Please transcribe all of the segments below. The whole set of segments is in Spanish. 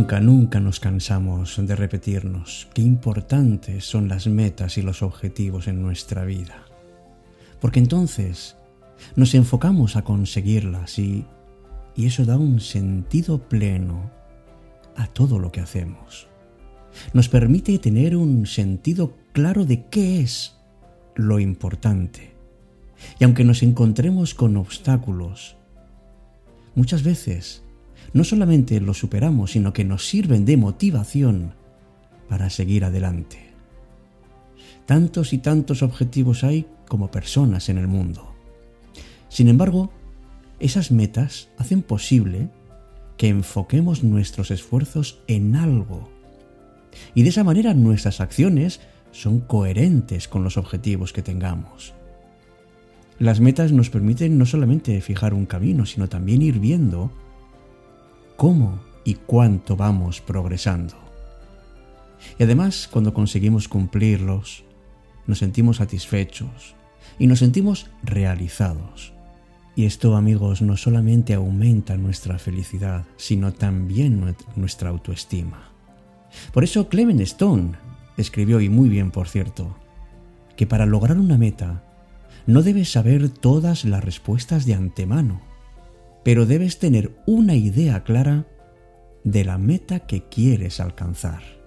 Nunca, nunca nos cansamos de repetirnos qué importantes son las metas y los objetivos en nuestra vida. Porque entonces nos enfocamos a conseguirlas y, y eso da un sentido pleno a todo lo que hacemos. Nos permite tener un sentido claro de qué es lo importante. Y aunque nos encontremos con obstáculos, muchas veces no solamente los superamos, sino que nos sirven de motivación para seguir adelante. Tantos y tantos objetivos hay como personas en el mundo. Sin embargo, esas metas hacen posible que enfoquemos nuestros esfuerzos en algo. Y de esa manera nuestras acciones son coherentes con los objetivos que tengamos. Las metas nos permiten no solamente fijar un camino, sino también ir viendo cómo y cuánto vamos progresando. Y además, cuando conseguimos cumplirlos, nos sentimos satisfechos y nos sentimos realizados. Y esto, amigos, no solamente aumenta nuestra felicidad, sino también nuestra autoestima. Por eso Clement Stone escribió, y muy bien por cierto, que para lograr una meta no debes saber todas las respuestas de antemano, pero debes tener una idea clara de la meta que quieres alcanzar.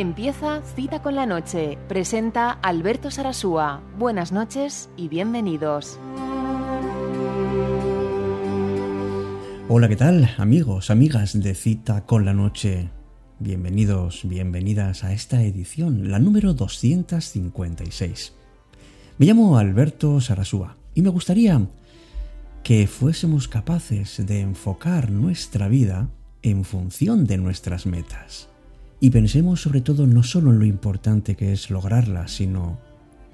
Empieza Cita con la Noche. Presenta Alberto Sarasúa. Buenas noches y bienvenidos. Hola, ¿qué tal amigos, amigas de Cita con la Noche? Bienvenidos, bienvenidas a esta edición, la número 256. Me llamo Alberto Sarasúa y me gustaría que fuésemos capaces de enfocar nuestra vida en función de nuestras metas. Y pensemos sobre todo no solo en lo importante que es lograrlas, sino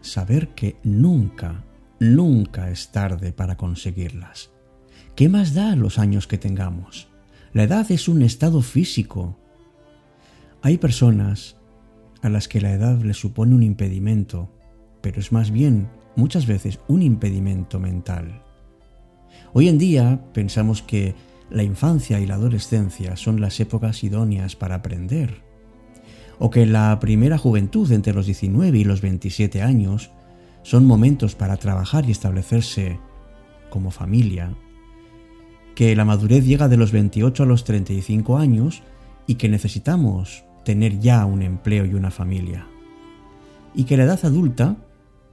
saber que nunca, nunca es tarde para conseguirlas. ¿Qué más da los años que tengamos? La edad es un estado físico. Hay personas a las que la edad les supone un impedimento, pero es más bien muchas veces un impedimento mental. Hoy en día pensamos que la infancia y la adolescencia son las épocas idóneas para aprender, o que la primera juventud entre los 19 y los 27 años son momentos para trabajar y establecerse como familia, que la madurez llega de los 28 a los 35 años y que necesitamos tener ya un empleo y una familia, y que la edad adulta,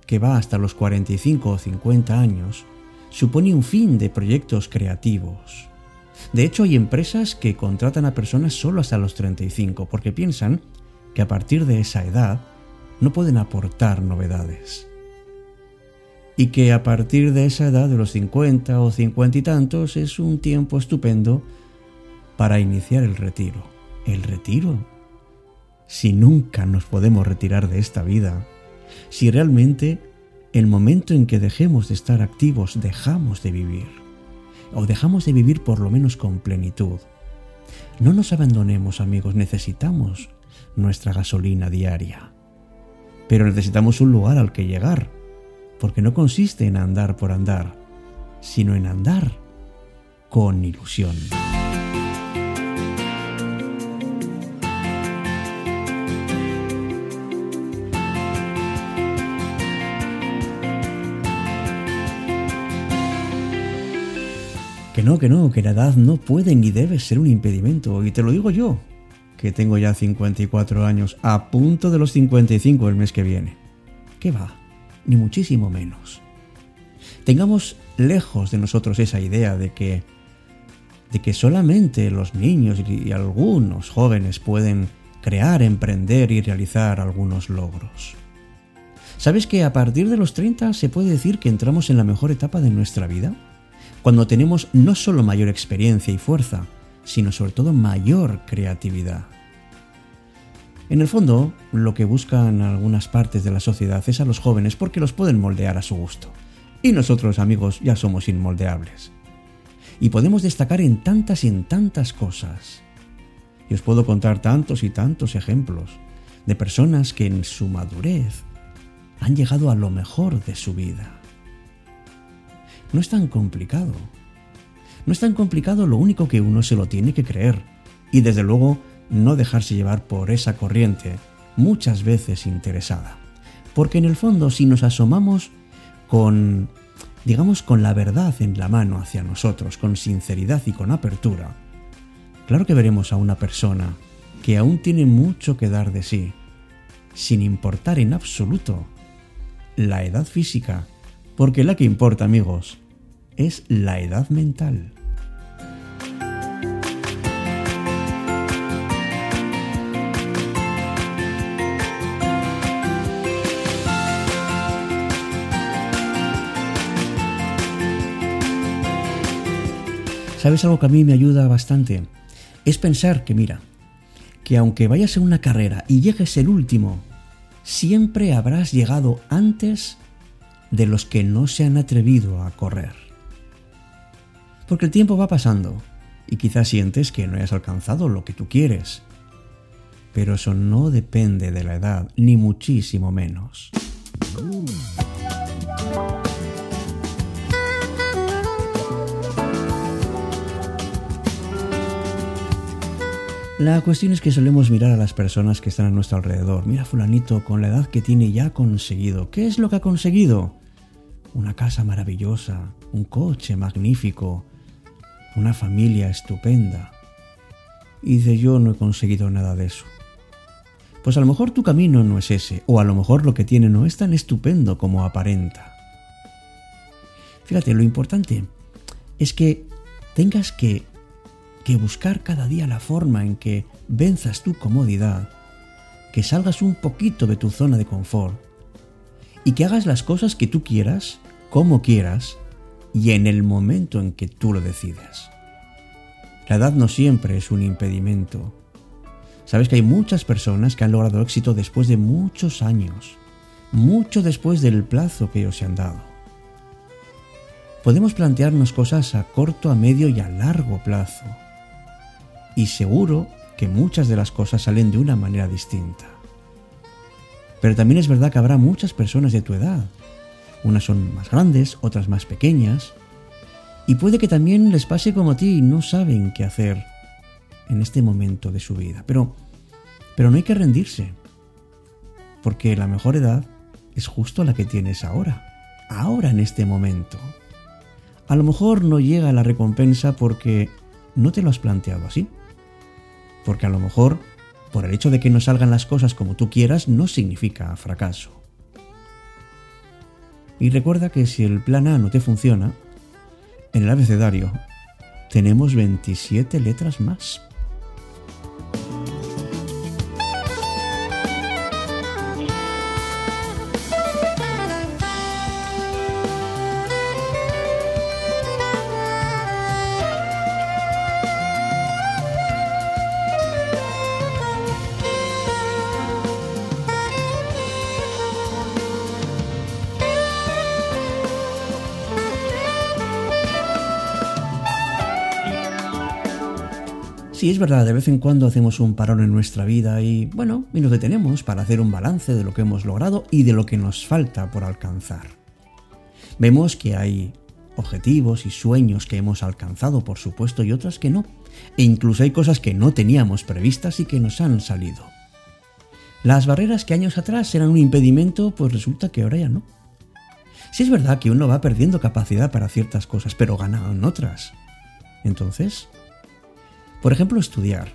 que va hasta los 45 o 50 años, supone un fin de proyectos creativos. De hecho, hay empresas que contratan a personas solo hasta los 35 porque piensan que a partir de esa edad no pueden aportar novedades. Y que a partir de esa edad de los 50 o 50 y tantos es un tiempo estupendo para iniciar el retiro. ¿El retiro? Si nunca nos podemos retirar de esta vida, si realmente el momento en que dejemos de estar activos dejamos de vivir, o dejamos de vivir por lo menos con plenitud. No nos abandonemos amigos, necesitamos nuestra gasolina diaria. Pero necesitamos un lugar al que llegar, porque no consiste en andar por andar, sino en andar con ilusión. Que no, que no, que la edad no puede ni debe ser un impedimento, y te lo digo yo, que tengo ya 54 años, a punto de los 55 el mes que viene. ¿Qué va? Ni muchísimo menos. Tengamos lejos de nosotros esa idea de que de que solamente los niños y algunos jóvenes pueden crear, emprender y realizar algunos logros. ¿Sabes que a partir de los 30 se puede decir que entramos en la mejor etapa de nuestra vida? Cuando tenemos no solo mayor experiencia y fuerza, sino sobre todo mayor creatividad. En el fondo, lo que buscan algunas partes de la sociedad es a los jóvenes porque los pueden moldear a su gusto. Y nosotros, amigos, ya somos inmoldeables. Y podemos destacar en tantas y en tantas cosas. Y os puedo contar tantos y tantos ejemplos de personas que en su madurez han llegado a lo mejor de su vida. No es tan complicado. No es tan complicado, lo único que uno se lo tiene que creer. Y desde luego no dejarse llevar por esa corriente, muchas veces interesada. Porque en el fondo si nos asomamos con, digamos, con la verdad en la mano hacia nosotros, con sinceridad y con apertura, claro que veremos a una persona que aún tiene mucho que dar de sí, sin importar en absoluto la edad física, porque la que importa, amigos, es la edad mental. ¿Sabes algo que a mí me ayuda bastante? Es pensar que, mira, que aunque vayas en una carrera y llegues el último, siempre habrás llegado antes de los que no se han atrevido a correr. Porque el tiempo va pasando y quizás sientes que no hayas alcanzado lo que tú quieres. Pero eso no depende de la edad, ni muchísimo menos. La cuestión es que solemos mirar a las personas que están a nuestro alrededor. Mira fulanito con la edad que tiene ya conseguido. ¿Qué es lo que ha conseguido? Una casa maravillosa, un coche magnífico, una familia estupenda. Y dice yo no he conseguido nada de eso. Pues a lo mejor tu camino no es ese, o a lo mejor lo que tiene no es tan estupendo como aparenta. Fíjate, lo importante es que tengas que que buscar cada día la forma en que venzas tu comodidad, que salgas un poquito de tu zona de confort y que hagas las cosas que tú quieras, como quieras y en el momento en que tú lo decidas. La edad no siempre es un impedimento. Sabes que hay muchas personas que han logrado éxito después de muchos años, mucho después del plazo que ellos se han dado. Podemos plantearnos cosas a corto, a medio y a largo plazo y seguro que muchas de las cosas salen de una manera distinta. Pero también es verdad que habrá muchas personas de tu edad. Unas son más grandes, otras más pequeñas. Y puede que también les pase como a ti no saben qué hacer en este momento de su vida. Pero, pero no hay que rendirse. Porque la mejor edad es justo la que tienes ahora. Ahora en este momento. A lo mejor no llega la recompensa porque no te lo has planteado así porque a lo mejor por el hecho de que no salgan las cosas como tú quieras no significa fracaso. Y recuerda que si el plan A no te funciona, en el abecedario tenemos 27 letras más. Sí, es verdad, de vez en cuando hacemos un parón en nuestra vida y, bueno, y nos detenemos para hacer un balance de lo que hemos logrado y de lo que nos falta por alcanzar. Vemos que hay objetivos y sueños que hemos alcanzado, por supuesto, y otras que no. E incluso hay cosas que no teníamos previstas y que nos han salido. Las barreras que años atrás eran un impedimento, pues resulta que ahora ya no. Sí es verdad que uno va perdiendo capacidad para ciertas cosas, pero gana en otras. Entonces, por ejemplo, estudiar.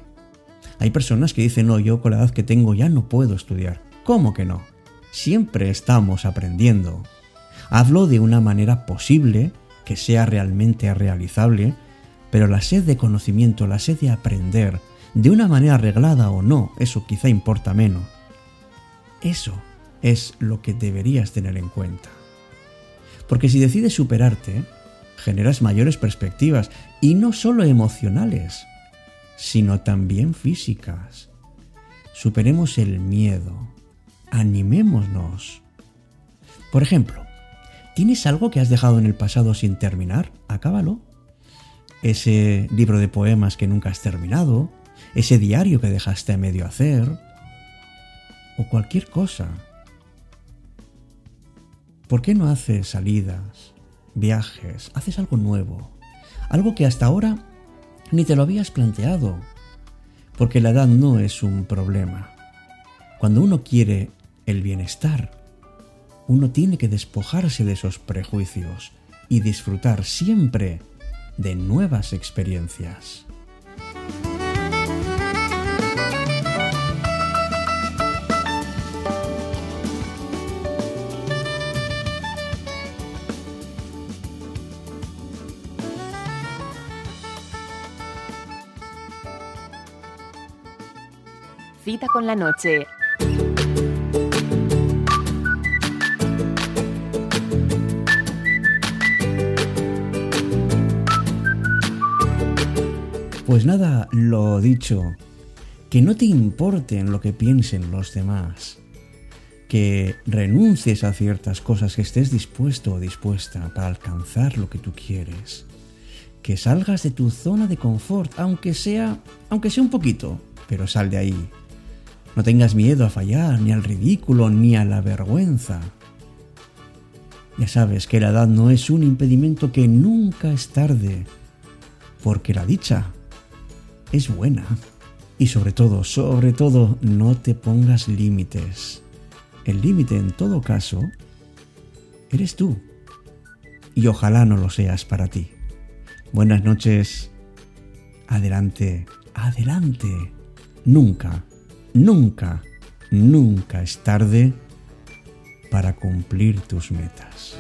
Hay personas que dicen, no, yo con la edad que tengo ya no puedo estudiar. ¿Cómo que no? siempre estamos aprendiendo. Hablo de una manera posible, que sea realmente realizable, pero la sed de conocimiento, la sed de aprender, de una manera arreglada o no, eso quizá importa menos. Eso es lo que deberías tener en cuenta. Porque si decides superarte, generas mayores perspectivas, y no solo emocionales, sino también físicas. Superemos el miedo, animémonos. Por ejemplo, ¿tienes algo que has dejado en el pasado sin terminar? Acábalo. Ese libro de poemas que nunca has terminado, ese diario que dejaste a medio hacer, o cualquier cosa. ¿Por qué no haces salidas, viajes, haces algo nuevo? Algo que hasta ahora ni te lo habías planteado, porque la edad no es un problema. Cuando uno quiere el bienestar, uno tiene que despojarse de esos prejuicios y disfrutar siempre de nuevas experiencias. Cita con la noche. Pues nada, lo dicho, que no te importen lo que piensen los demás, que renuncies a ciertas cosas, que estés dispuesto o dispuesta para alcanzar lo que tú quieres, que salgas de tu zona de confort, aunque sea, aunque sea un poquito, pero sal de ahí, no tengas miedo a fallar, ni al ridículo, ni a la vergüenza. Ya sabes que la edad no es un impedimento que nunca es tarde, porque la dicha es buena. Y sobre todo, sobre todo, no te pongas límites. El límite en todo caso eres tú. Y ojalá no lo seas para ti. Buenas noches. Adelante, adelante. Nunca nunca, nunca es tarde para cumplir tus metas.